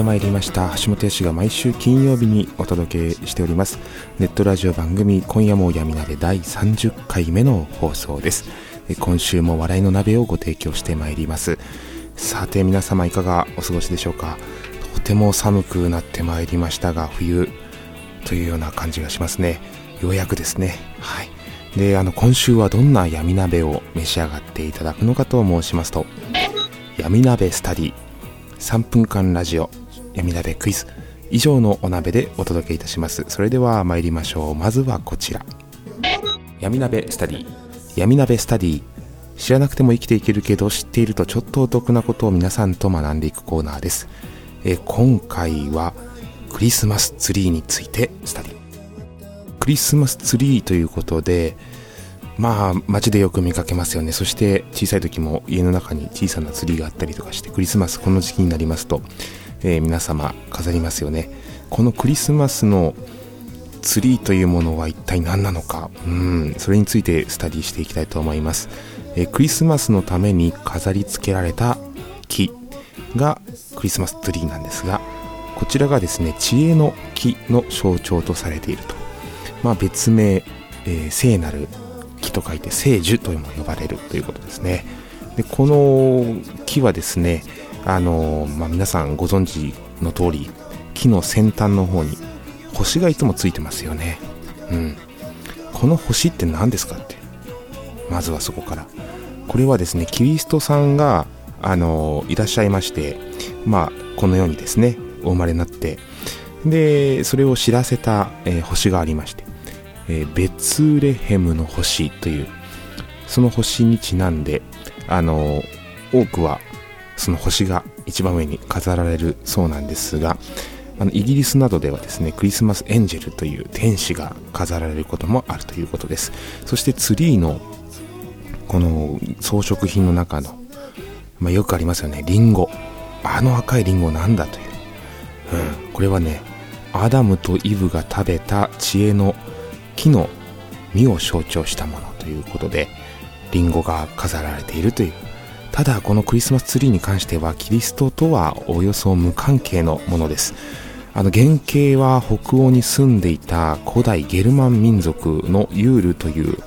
てまいりました。橋本氏が毎週金曜日にお届けしております。ネットラジオ番組今夜も闇鍋第30回目の放送です。今週も笑いの鍋をご提供してまいります。さて皆様いかがお過ごしでしょうか？とても寒くなってまいりましたが冬というような感じがしますね。ようやくですね。はい。であの今週はどんな闇鍋を召し上がっていただくのかと申しますと闇鍋スタディ3分間ラジオ。闇鍋クイズ。以上のお鍋でお届けいたします。それでは参りましょう。まずはこちら。闇鍋スタディ。闇鍋スタディ。知らなくても生きていけるけど知っているとちょっとお得なことを皆さんと学んでいくコーナーです。え今回はクリスマスツリーについてスタディ。クリスマスツリーということでまあ街でよく見かけますよね。そして小さい時も家の中に小さなツリーがあったりとかしてクリスマスこの時期になりますと、えー皆様飾りますよね。このクリスマスのツリーというものは一体何なのか。うん。それについてスタディしていきたいと思います、えークリスマスのために飾り付けられた木がクリスマスツリーなんですがこちらがですね知恵の木の象徴とされていると。まあ別名、えー聖なる木と書いて聖樹とも呼ばれるということですね。でこの木はですねあの、まあ、皆さんご存知の通り木の先端の方に星がいつもついてますよね。うん。この星って何ですかって。まずはそこから。これはですねキリストさんがあのいらっしゃいましてまあこの世にですねお生まれになってでそれを知らせた、えー星がありましてえーベツレヘムの星というその星にちなんであの多くはその星が一番上に飾られるそうなんですがあのイギリスなどではですねクリスマスエンジェルという天使が飾られることもあるということです。そしてツリーのこの装飾品の中の、まあ、よくありますよね。リンゴ。あの赤いリンゴなんだという、うん、これはねアダムとイブが食べた知恵の木の実を象徴したものということでリンゴが飾られているというただこのクリスマスツリーに関してはキリストとはおよそ無関係のものです。あの原型は北欧に住んでいた古代ゲルマン民族のユールという、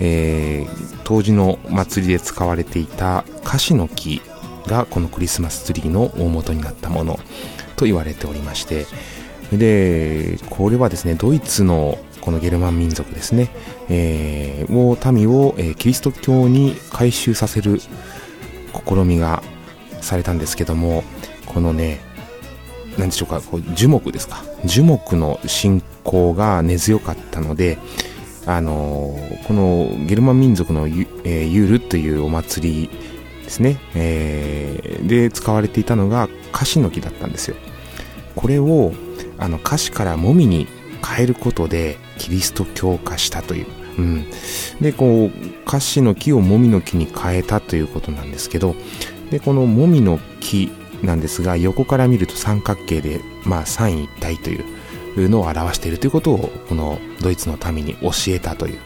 えー当時の祭りで使われていたカシの木がこのクリスマスツリーの大元になったものと言われておりましてでこれはですねドイツのこのゲルマン民族ですね、えーを民を、えーキリスト教に改宗させる試みがされたんですけどもこのね何でしょうかこう樹木ですか。樹木の信仰が根強かったのであのこのゲルマン民族のユ,、えーユールというお祭りですね、えーで使われていたのがカシの木だったんですよ。これをあのカシからモミに変えることでキリスト教化したという、うん、でこうカシの木をモミの木に変えたということなんですけどでこのモミの木なんですが横から見ると三角形で、まあ、三位一体というのを表しているということをこのドイツの民に教えたという、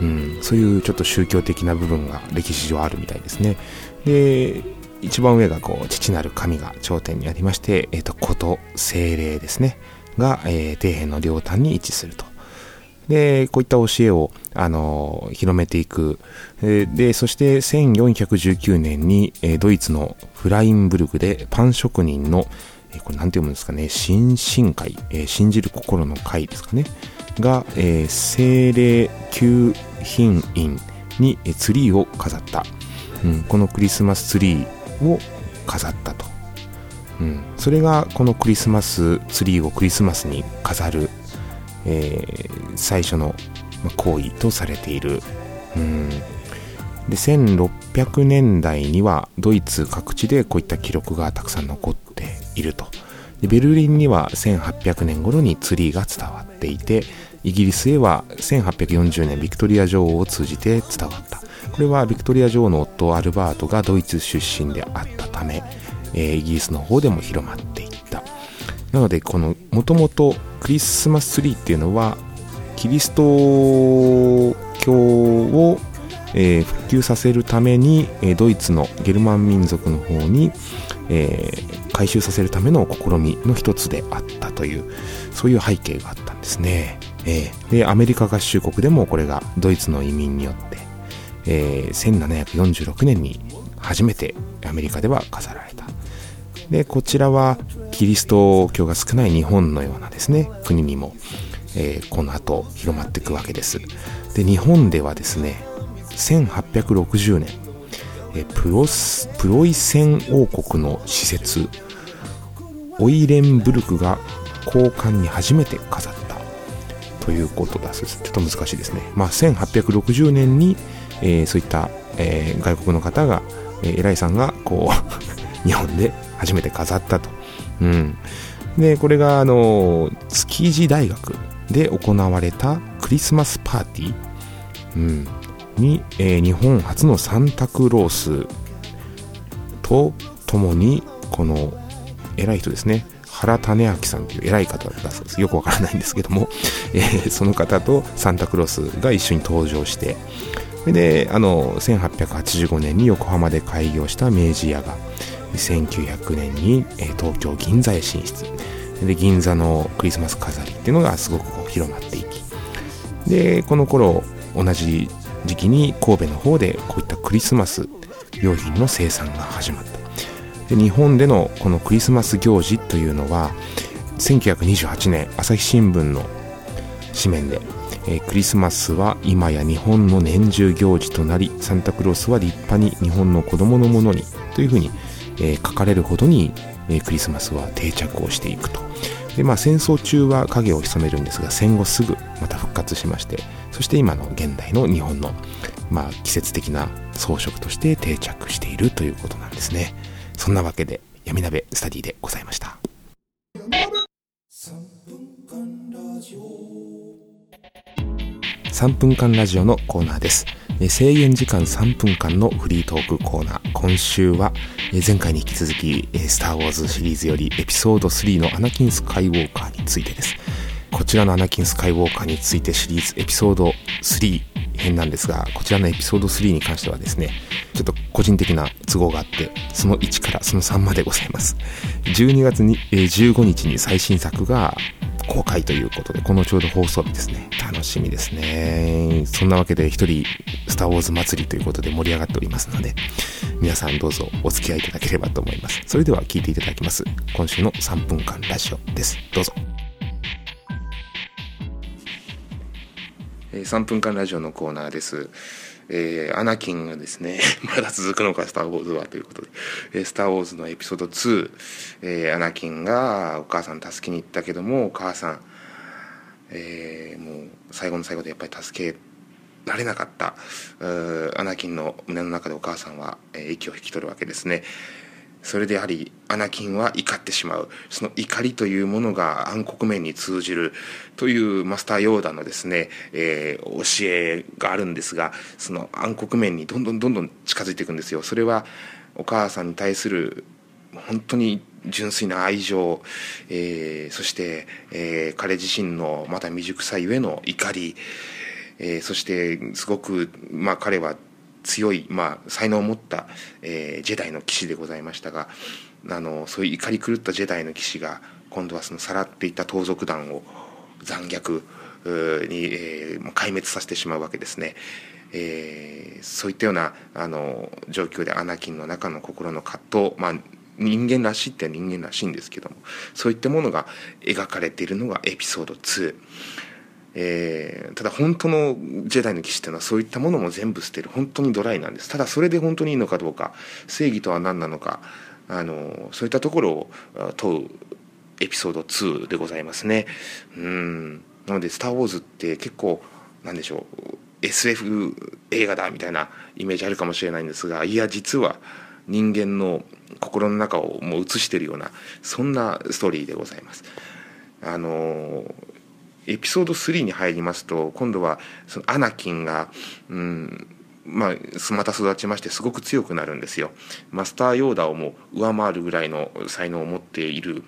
うん、そういうちょっと宗教的な部分が歴史上あるみたいですね。で一番上がこう父なる神が頂点にありまして、えっとこと精霊ですね。が、えー底辺の両端に位置すると。で、こういった教えを、あの、広めていく。で、そして1419年に、ドイツのフラインブルグでパン職人の、これなんて読むんですかね、新進会、信じる心の会ですかね、が、えー、精霊旧品院にツリーを飾った、うん、このクリスマスツリーを飾ったと、うん、それがこのクリスマスツリーをクリスマスに飾る、えー、最初の行為とされている、うん、で1600年代にはドイツ各地でこういった記録がたくさん残っていると。でベルリンには1800年頃にツリーが伝わっていてイギリスへは1840年ビクトリア女王を通じて伝わった。これはビクトリア女王の夫アルバートがドイツ出身であったため、えー、イギリスの方でも広まっていった。なのでこのもともとクリスマスツリーっていうのはキリスト教を、えー、復旧させるために、え、ドイツのゲルマン民族の方に、えー、回収させるための試みの一つであったというそういう背景があったんですね。えー、でアメリカ合衆国でもこれがドイツの移民によって、え、1746年に初めてアメリカでは飾られたでこちらはキリスト教が少ない日本のようなですね国にも、えー、この後広まっていくわけですで日本ではですね1860年えプロスプロイセン王国の施設オイレンブルクが交換に初めて飾ったということだそうです。ちょっと難しいですね。まあ、1860年に、えー、そういった、えー、外国の方が、えー、偉いさんが、こう日本で初めて飾ったと。うん。で、これが、あの、築地大学で行われたクリスマスパーティー、うん、に、えー、日本初のサンタクロースとともに、この偉い人ですね、原種明さんという偉い方だそうです。よくわからないんですけども、えー、その方とサンタクロースが一緒に登場して、で、あの、1885年に横浜で開業した明治屋が、1900年に、えー、東京銀座へ進出。で、銀座のクリスマス飾りっていうのがすごくこう広まっていき、で、この頃、同じ時期に神戸の方でこういったクリスマス用品の生産が始まった。で日本でのこのクリスマス行事というのは1928年朝日新聞の紙面で、えー、クリスマスは今や日本の年中行事となりサンタクロースは立派に日本の子供のものにというふうに、え、書かれるほどに、え、クリスマスは定着をしていくと。でまあ戦争中は影を潜めるんですが戦後すぐまた復活しましてそして今の現代の日本の、まあ、季節的な装飾として定着しているということなんですね。そんなわけで闇鍋スタディでございました。3分間ラジオのコーナーです。制限時間3分間のフリートークコーナー今週は前回に引き続きスター・ウォーズシリーズよりエピソード3のアナキン・スカイウォーカーについてですこちらのアナキン・スカイウォーカーについてシリーズエピソード3編なんですが、こちらのエピソード3に関してはですね、ちょっと個人的な都合があって、その1からその3までございます。12月に、えー、15日に最新作が公開ということで、このちょうど放送日ですね。楽しみですね。そんなわけで一人、スターウォーズ祭りということで盛り上がっておりますので、皆さんどうぞお付き合いいただければと思います。それでは聞いていただきます。今週の3分間ラジオです。どうぞ。3分間ラジオのコーナーです。えー、アナキンがですね、まだ続くのか、スター・ウォーズはということで、えー、スター・ウォーズのエピソード2、えー、アナキンがお母さん助けに行ったけども、お母さん、えー、もう最後の最後でやっぱり助けられなかった、アナキンの胸の中でお母さんは、えー、息を引き取るわけですね。それでやはりアナキンは怒ってしまう。その怒りというものが暗黒面に通じるというマスター・ヨーダのですね、えー、教えがあるんですがその暗黒面にどんどんどんどん近づいていくんですよ。それはお母さんに対する本当に純粋な愛情、えー、そして、えー、彼自身のまだ未熟さゆえの怒り、えー、そしてすごく、まあ、彼は強い、まあ、才能を持った、えー、ジェダイの騎士でございましたがあのそういう怒り狂ったジェダイの騎士が今度はそのさらっていた盗賊団を残虐に、えー、壊滅させてしまうわけですね。えー、そういったようなあの状況でアナキンの中の心の葛藤、まあ、人間らしいって人間らしいんですけどもそういったものが描かれているのがエピソード2。えー、ただ本当のジェダイの騎士っていうのはそういったものも全部捨てる本当にドライなんです。ただそれで本当にいいのかどうか正義とは何なのかあのそういったところを問うエピソード2でございますね。うん。なので「スター・ウォーズ」って結構なんでしょう SF 映画だみたいなイメージあるかもしれないんですがいや実は人間の心の中をもう映してるようなそんなストーリーでございます。あのエピソード3に入りますと今度はそのアナキンが、うんまあ、また育ちましてすごく強くなるんですよ。マスター・ヨーダをも上回るぐらいの才能を持っている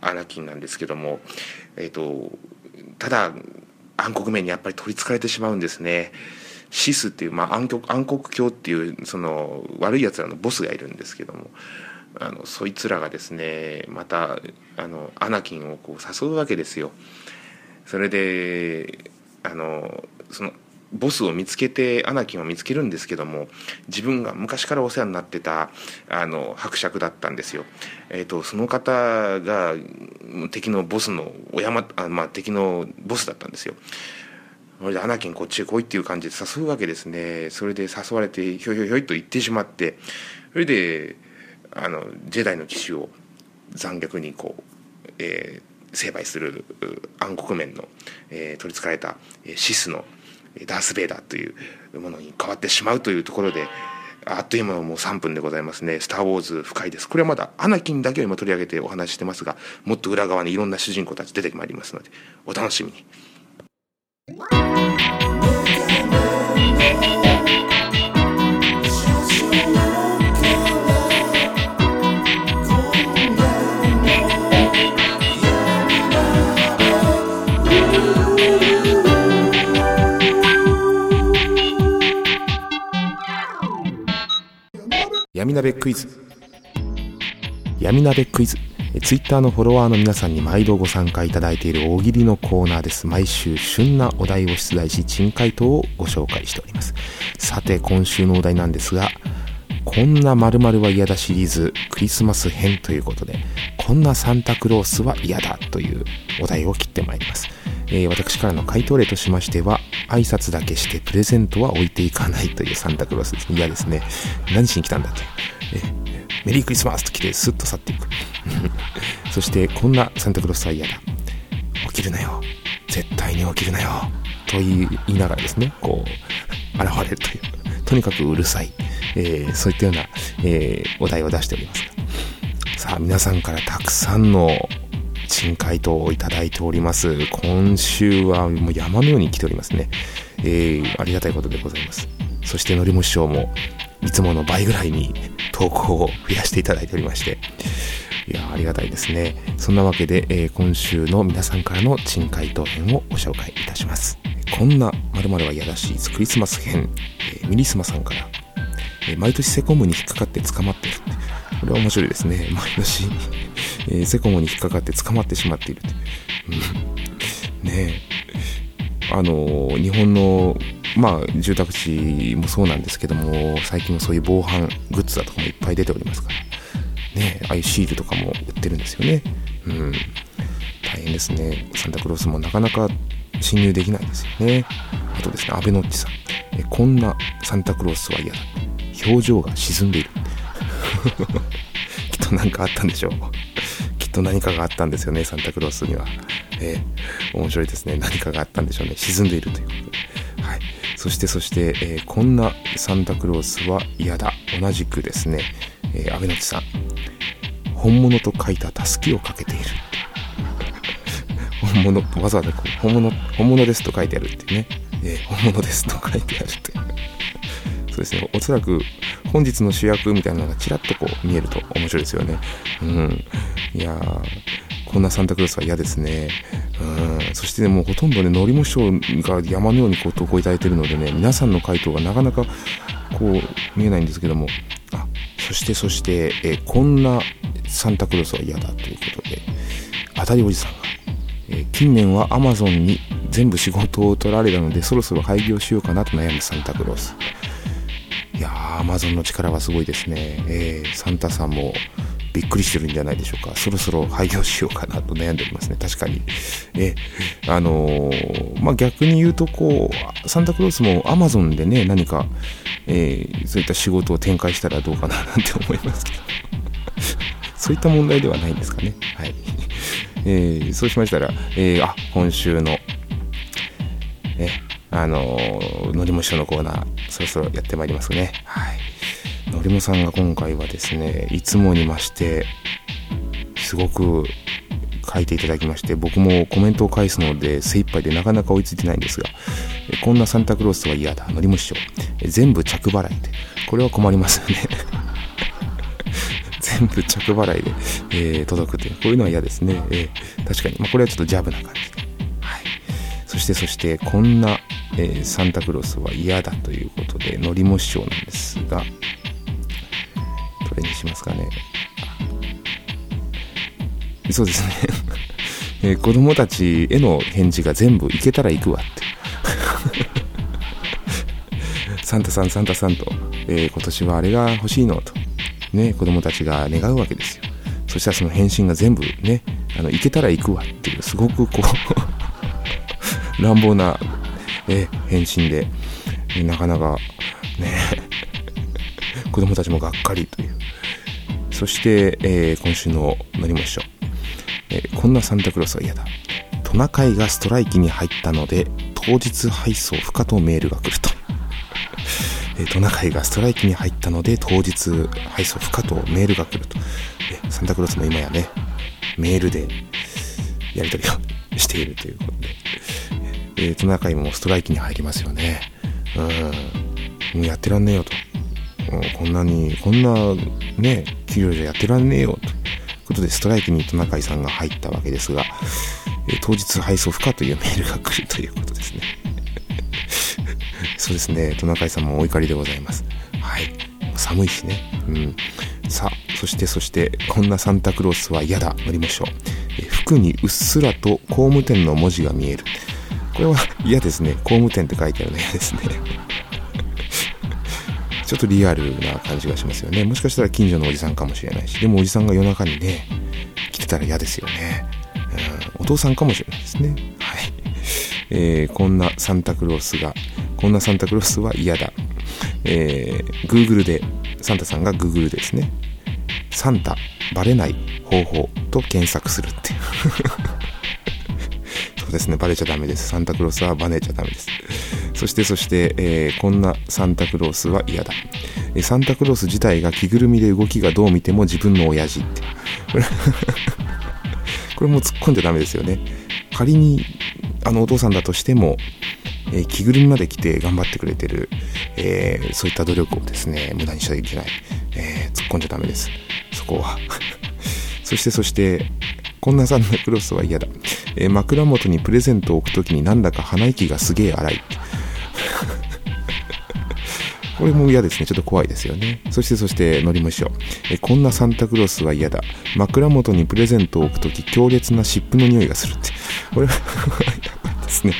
アナキンなんですけども、えーとただ暗黒面にやっぱり取りつかれてしまうんですね。シスっていう、まあ、暗黒暗黒教っていうその悪いやつらのボスがいるんですけどもあのそいつらがですねまたあのアナキンをこう誘うわけですよ。それであのそのボスを見つけてアナキンを見つけるんですけども自分が昔からお世話になってたあの伯爵だったんですよ。えーと、その方が敵のボスのお山あ、まあ、敵のボスだったんですよ。それで「アナキンこっちへ来い」っていう感じで誘うわけですね。それで誘われてひょひょひょいと言ってしまってそれであのジェダイの騎士を残虐にこう、えー、成敗する暗黒面の、えー、取りつかれたシスのダース・ベイダーというものに変わってしまうというところであっという間のもう3分でございますね「スター・ウォーズ」深いですこれはまだアナキンだけを今取り上げてお話ししてますがもっと裏側にいろんな主人公たち出てまいりますのでお楽しみに。闇鍋クイズ。闇鍋クイズ。ツイッターのフォロワーの皆さんに毎度ご参加いただいている大喜利のコーナーです。毎週旬なお題を出題し珍回答をご紹介しております。さて今週のお題なんですがこんな〇〇は嫌だシリーズクリスマス編ということでこんなサンタクロースは嫌だというお題を切ってまいります。えー、私からの回答例としましては、挨拶だけしてプレゼントは置いていかないというサンタクロースです。嫌ですね。何しに来たんだと。えー、メリークリスマスと来てスッと去っていく。そして、こんなサンタクロースは嫌だ。起きるなよ。絶対に起きるなよ。と言いながらですね、こう、現れるという。とにかくうるさい。えー、そういったような、え、お題を出しておりますさあ、皆さんからたくさんの珍回答をいただいております。今週はもう山のように来ておりますね。えー、ありがたいことでございます。そしてのりも師匠もいつもの倍ぐらいに投稿を増やしていただいておりまして、いや、ありがたいですね。そんなわけで、えー、今週の皆さんからの珍回答編をご紹介いたします。こんな〇〇は嫌らしいクリスマス編、えー、ミリスマさんから、えー、毎年セコムに引っかかって捕まってる。これは面白いですね。毎年えー、セコムに引っかかって捕まってしまっているう。ん、ねあの日本のまあ住宅地もそうなんですけども最近もそういう防犯グッズだとかもいっぱい出ておりますから。ねああいうシールとかも売ってるんですよね。うん。大変ですね。サンタクロースもなかなか侵入できないですよね。あとですねアベノッチさん。えこんなサンタクロースは嫌だ。表情が沈んでいる。きっと何かあったんでしょう。と何かがあったんですよね、サンタクロースには。えー、面白いですね。何かがあったんでしょうね。沈んでいるということで。はい。そして、そして、えー、こんなサンタクロースは嫌だ。同じくですね、えー、安倍のちさん。本物と書いたたすきをかけている。本物、わざわざこう、本物、本物ですと書いてあるっていうね。えー、本物ですと書いてあるって。そうですね。おそらく、本日の主役みたいなのがちらっとこう見えると面白いですよね。うん。いやこんなサンタクロースは嫌ですね。うん。そしてね、もうほとんどね、のりも師匠が山のようにこう投稿いただいてるのでね、皆さんの回答がなかなかこう見えないんですけども、あ、そしてそして、え、こんなサンタクロースは嫌だということで、当たりおじさんが、え、近年は Amazon に全部仕事を取られたのでそろそろ廃業しようかなと悩むサンタクロースいやーアマゾンの力はすごいですね、えー、サンタさんもびっくりしてるんじゃないでしょうか。そろそろ廃業しようかなと悩んでおりますね。確かに。えあのー、まあ逆に言うとこうサンタクロースもアマゾンでね何か、えー、そういった仕事を展開したらどうかななんて思いますけど。そういった問題ではないんですかね。はい。えー、そうしましたら、えー、あ今週の、えあのー、のりも師匠のコーナー、そろそろやってまいりますね。はい。のりもさんが今回はですね、いつもにまして、すごく書いていただきまして、僕もコメントを返すので精一杯でなかなか追いついてないんですが、こんなサンタクロースは嫌だ、のりも師匠。全部着払いで。これは困りますよね。全部着払いで、えー、届くという、こういうのは嫌ですね。えー、確かに。まあ、これはちょっとジャブな感じで。はい。そして、そして、こんな、えー、サンタクロースは嫌だということで、のりも師匠なんですが、どれにしますかね。そうですね。えー、子供たちへの返事が全部いけたら行くわって。サンタさん、サンタさんと、えー、今年はあれが欲しいのと。ね、子供たちが願うわけですよ。そしたらその返信が全部ね、あの、行けたら行くわっていう、すごくこう 乱暴な、え、返信で、なかなか、ね、子供たちもがっかりという。そして、えー、今週ののりも師匠、えー、こんなサンタクロースは嫌だ。トナカイがストライキに入ったので、当日配送不可とメールが来ると。えトナカイがストライキに入ったので当日配送不可とメールが来ると、えサンタクロースも今やねメールでやり取りを しているということで、えトナカイもストライキに入りますよね。うん。もうやってらんねえよと。こんなにこんなね給料じゃやってらんねえよということでストライキにトナカイさんが入ったわけですが、え当日配送不可というメールが来るということですね そうですね、トナカイさんもお怒りでございます。はい。寒いしね。うん。さあ、そしてそして、こんなサンタクロースは嫌だ。乗りましょう。え服にうっすらと工務店の文字が見える。これは嫌ですね。工務店って書いてあるの嫌ですね。ちょっとリアルな感じがしますよね。もしかしたら近所のおじさんかもしれないし、でもおじさんが夜中にね、来てたら嫌ですよね。うん、お父さんかもしれないですね。はい。えー、こんなサンタクロースがこんなサンタクロースは嫌だ。えー、Google で、サンタさんが Google ですね。サンタ、バレない方法と検索するっていう。そうですね、バレちゃダメです。サンタクロースはバレちゃダメです。そしてそして、えー、こんなサンタクロースは嫌だ。サンタクロース自体が着ぐるみで動きがどう見ても自分の親父って。これも突っ込んじゃダメですよね。仮に、あのお父さんだとしても、えー、着ぐるみまで来て頑張ってくれてる、えー、そういった努力をですね、無駄にしちゃいけない。えー、突っ込んじゃダメです。そこは。そしてそして、こんなサンタクロースは嫌だ。えー、枕元にプレゼントを置くときになんだか鼻息がすげえ荒い。これも嫌ですね。ちょっと怖いですよね。そしてそして、のりむしょ。え、こんなサンタクロースは嫌だ。枕元にプレゼントを置くとき、強烈な湿布の匂いがするって。これはやばいですね。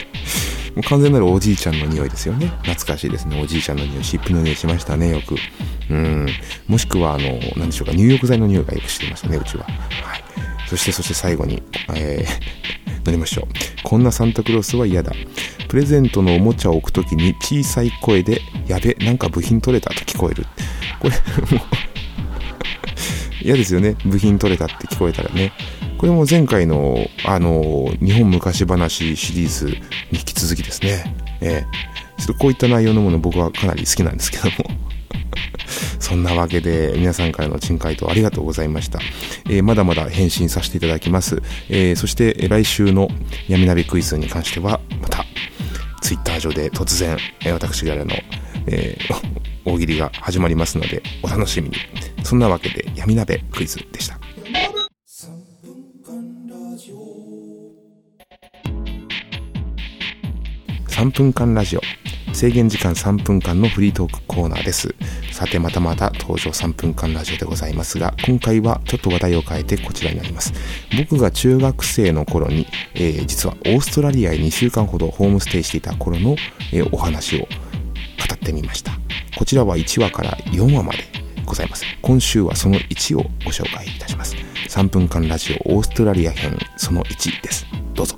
もう完全なるおじいちゃんの匂いですよね。懐かしいですね。おじいちゃんの匂い、湿布の匂いしましたね、よく。うん。もしくは、あの、何でしょうか、入浴剤の匂いがよくしてましたね、うちは。はい。そして、そして最後に、えー、乗りましょう。こんなサンタクロースは嫌だ。プレゼントのおもちゃを置くときに小さい声で、やべ、なんか部品取れたと聞こえる。これ、もう 嫌ですよね。部品取れたって聞こえたらね。これも前回の、あの、日本昔話シリーズに引き続きですね。えー、ちょっとこういった内容のもの僕はかなり好きなんですけども。そんなわけで皆さんからの珍回答ありがとうございました。えー、まだまだ返信させていただきます。えー、そして来週の闇鍋クイズに関してはまたツイッター上で突然、えー、私からの、えー、大喜利が始まりますのでお楽しみに。そんなわけで闇鍋クイズでした。3分間ラジオ制限時間3分間のフリートークコーナーですさてまたまた登場3分間ラジオでございますが、今回はちょっと話題を変えてこちらになります。僕が中学生の頃に、えー、実はオーストラリアへ2週間ほどホームステイしていた頃の、えー、お話を語ってみました。こちらは1話から4話までございます。今週はその1をご紹介いたします。3分間ラジオオーストラリア編その1です。どうぞ。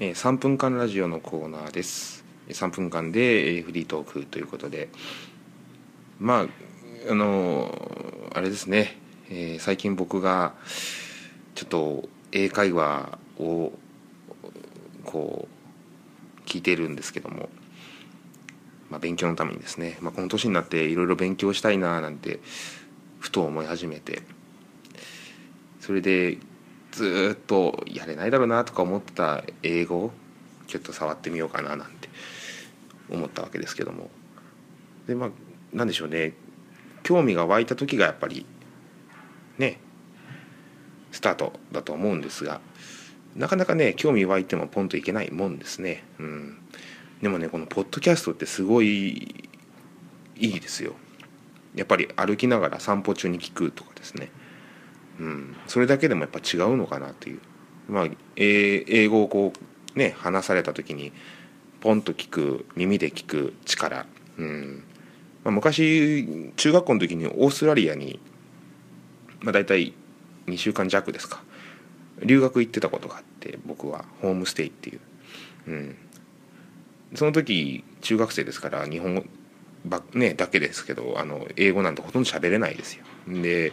えー、3分間ラジオのコーナーです3分間で、フリートークということで。まああの、あれですね、えー、最近僕がちょっと英会話をこう聞いてるんですけども、まあ、勉強のためにですね、まあ、この年になっていろいろ勉強したいななんてふと思い始めて。それでずっとやれないだろうなとか思ってた英語をちょっと触ってみようかななんて思ったわけですけども。でまあ何でしょうね。興味が湧いた時がやっぱりねスタートだと思うんですが。なかなかね興味湧いてもポンといけないもんですね。うん。でもねこのポッドキャストってすごいいいですよ。やっぱり歩きながら散歩中に聞くとかですね。うん、それだけでもやっぱ違うのかなっていう、まあ、えー英語をこうね話された時にポンと聞く耳で聞く力、うん。まあ、昔中学校の時にオーストラリアに、まあ、大体2週間弱ですか。留学行ってたことがあって僕はホームステイっていう、うん、その時中学生ですから日本語ば、ね、だけですけどあの英語なんてほとんど喋れないですよ。で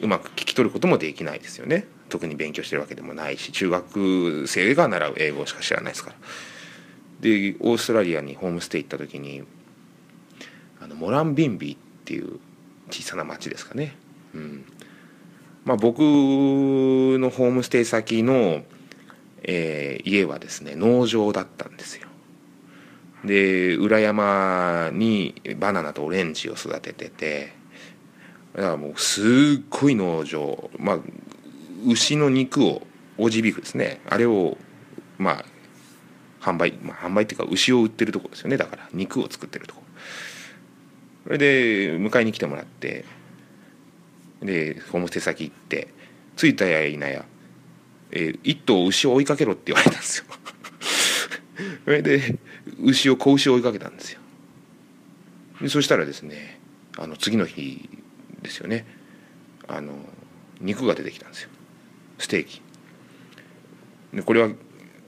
うまく聞き取ることもできないですよね。特に勉強してるわけでもないし中学生が習う英語しか知らないですから。でオーストラリアにホームステイ行った時にあのモランビンビーっていう小さな町ですかね。うん。まあ僕のホームステイ先の、えー、家はですね農場だったんですよ。で裏山にバナナとオレンジを育てててだからもうすっごい農場まあ牛の肉をオージービーフですね。あれをまあ販売、まあ、販売っていうか牛を売ってるとこですよね。だから肉を作ってるとこ。それで迎えに来てもらってでホームステイ先行って着いたやいなや、えー、一頭牛を追いかけろって言われたんですよ。それで牛を子牛を追いかけたんですよ。でそしたらですねあの次の日ですよね。あの肉が出てきたんですよ。ステーキ。でこれは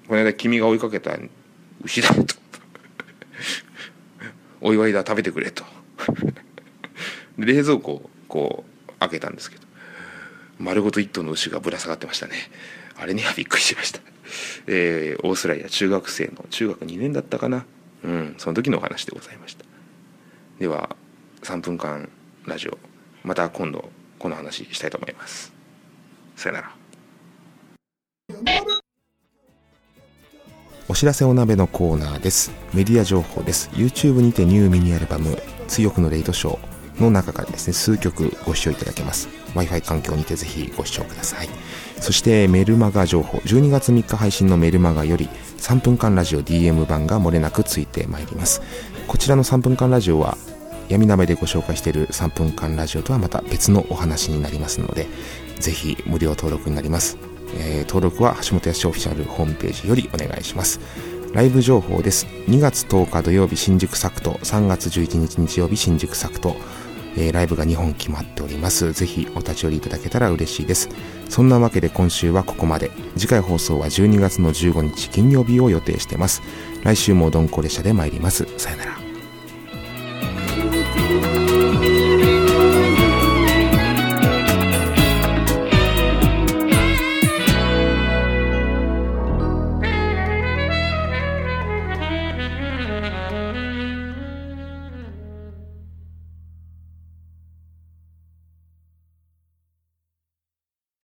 この間君が追いかけた牛だと。お祝いだ食べてくれと。冷蔵庫をこう開けたんですけど。丸ごと一頭の牛がぶら下がってましたね。あれにはびっくりしました。えー、オーストラリア中学生の中学2年だったかな。うんその時のお話でございました。では3分間ラジオ。また今度この話したいと思います。さよなら。お知らせお鍋のコーナーです。メディア情報です。YouTube にてニューミニアルバム「強くのレイトショー」の中からですね数曲ご視聴いただけます。Wi-Fi 環境にてぜひご視聴ください。そしてメルマガ情報。12月3日配信のメルマガより3分間ラジオ DM 版が漏れなくついてまいります。こちらの3分間ラジオは闇鍋でご紹介している3分間ラジオとはまた別のお話になりますので、ぜひ無料登録になります。えー、登録は橋本康オフィシャルホームページよりお願いします。ライブ情報です。2月10日土曜日新宿サクト、3月11日日曜日新宿サクト、えー、ライブが2本決まっております。ぜひお立ち寄りいただけたら嬉しいです。そんなわけで今週はここまで。次回放送は12月の15日金曜日を予定してます。来週もどんこ列車で参ります。さよなら。